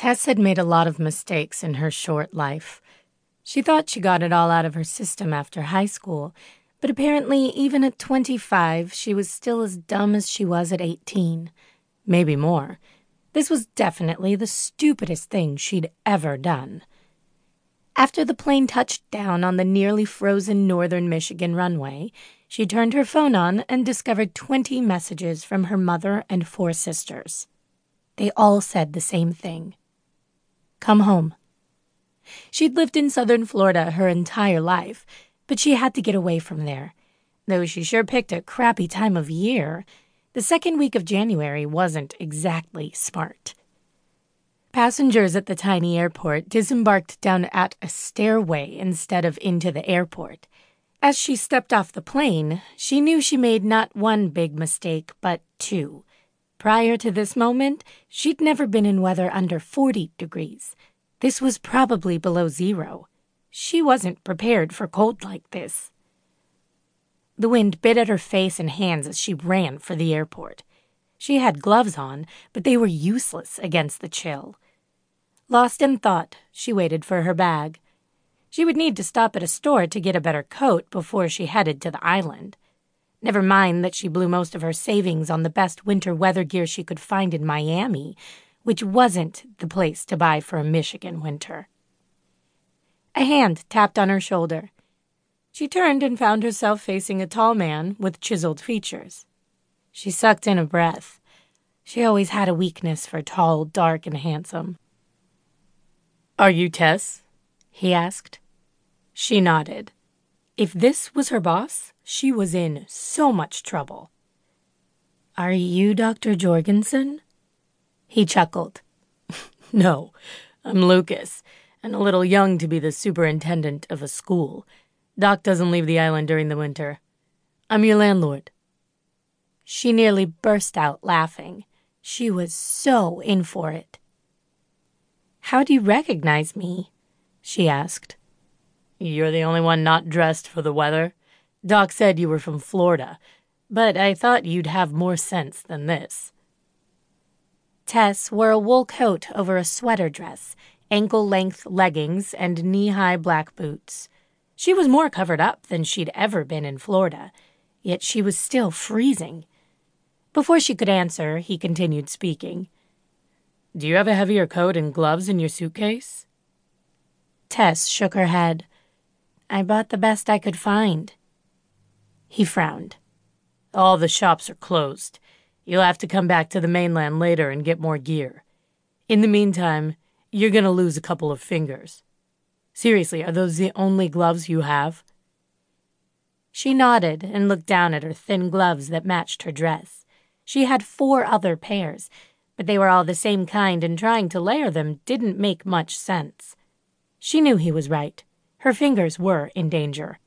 Tess had made a lot of mistakes in her short life. She thought she got it all out of her system after high school, but apparently, even at 25, she was still as dumb as she was at 18. Maybe more. This was definitely the stupidest thing she'd ever done. After the plane touched down on the nearly frozen northern Michigan runway, she turned her phone on and discovered 20 messages from her mother and four sisters. They all said the same thing Come home. She'd lived in southern Florida her entire life, but she had to get away from there. Though she sure picked a crappy time of year, the second week of January wasn't exactly smart. Passengers at the tiny airport disembarked down at a stairway instead of into the airport. As she stepped off the plane, she knew she made not one big mistake, but two. Prior to this moment, she'd never been in weather under 40 degrees. This was probably below zero. She wasn't prepared for cold like this. The wind bit at her face and hands as she ran for the airport. She had gloves on, but they were useless against the chill. Lost in thought, she waited for her bag. She would need to stop at a store to get a better coat before she headed to the island. Never mind that she blew most of her savings on the best winter weather gear she could find in Miami, which wasn't the place to buy for a Michigan winter. A hand tapped on her shoulder. She turned and found herself facing a tall man with chiseled features. She sucked in a breath. She always had a weakness for tall, dark, and handsome. Are you Tess? he asked. She nodded. If this was her boss, she was in so much trouble. Are you Dr. Jorgensen? He chuckled. no, I'm Lukas, and a little young to be the superintendent of a school. Doc doesn't leave the island during the winter. I'm your landlord. She nearly burst out laughing. She was so in for it. How do you recognize me? she asked. You're the only one not dressed for the weather. Doc said you were from Florida, but I thought you'd have more sense than this. Tess wore a wool coat over a sweater dress, ankle length leggings, and knee high black boots. She was more covered up than she'd ever been in Florida, yet she was still freezing. Before she could answer, he continued speaking. Do you have a heavier coat and gloves in your suitcase? Tess shook her head. I bought the best I could find. He frowned. All the shops are closed. You'll have to come back to the mainland later and get more gear. In the meantime, you're going to lose a couple of fingers. Seriously, are those the only gloves you have? She nodded and looked down at her thin gloves that matched her dress. She had four other pairs, but they were all the same kind, and trying to layer them didn't make much sense. She knew he was right. Her fingers were in danger.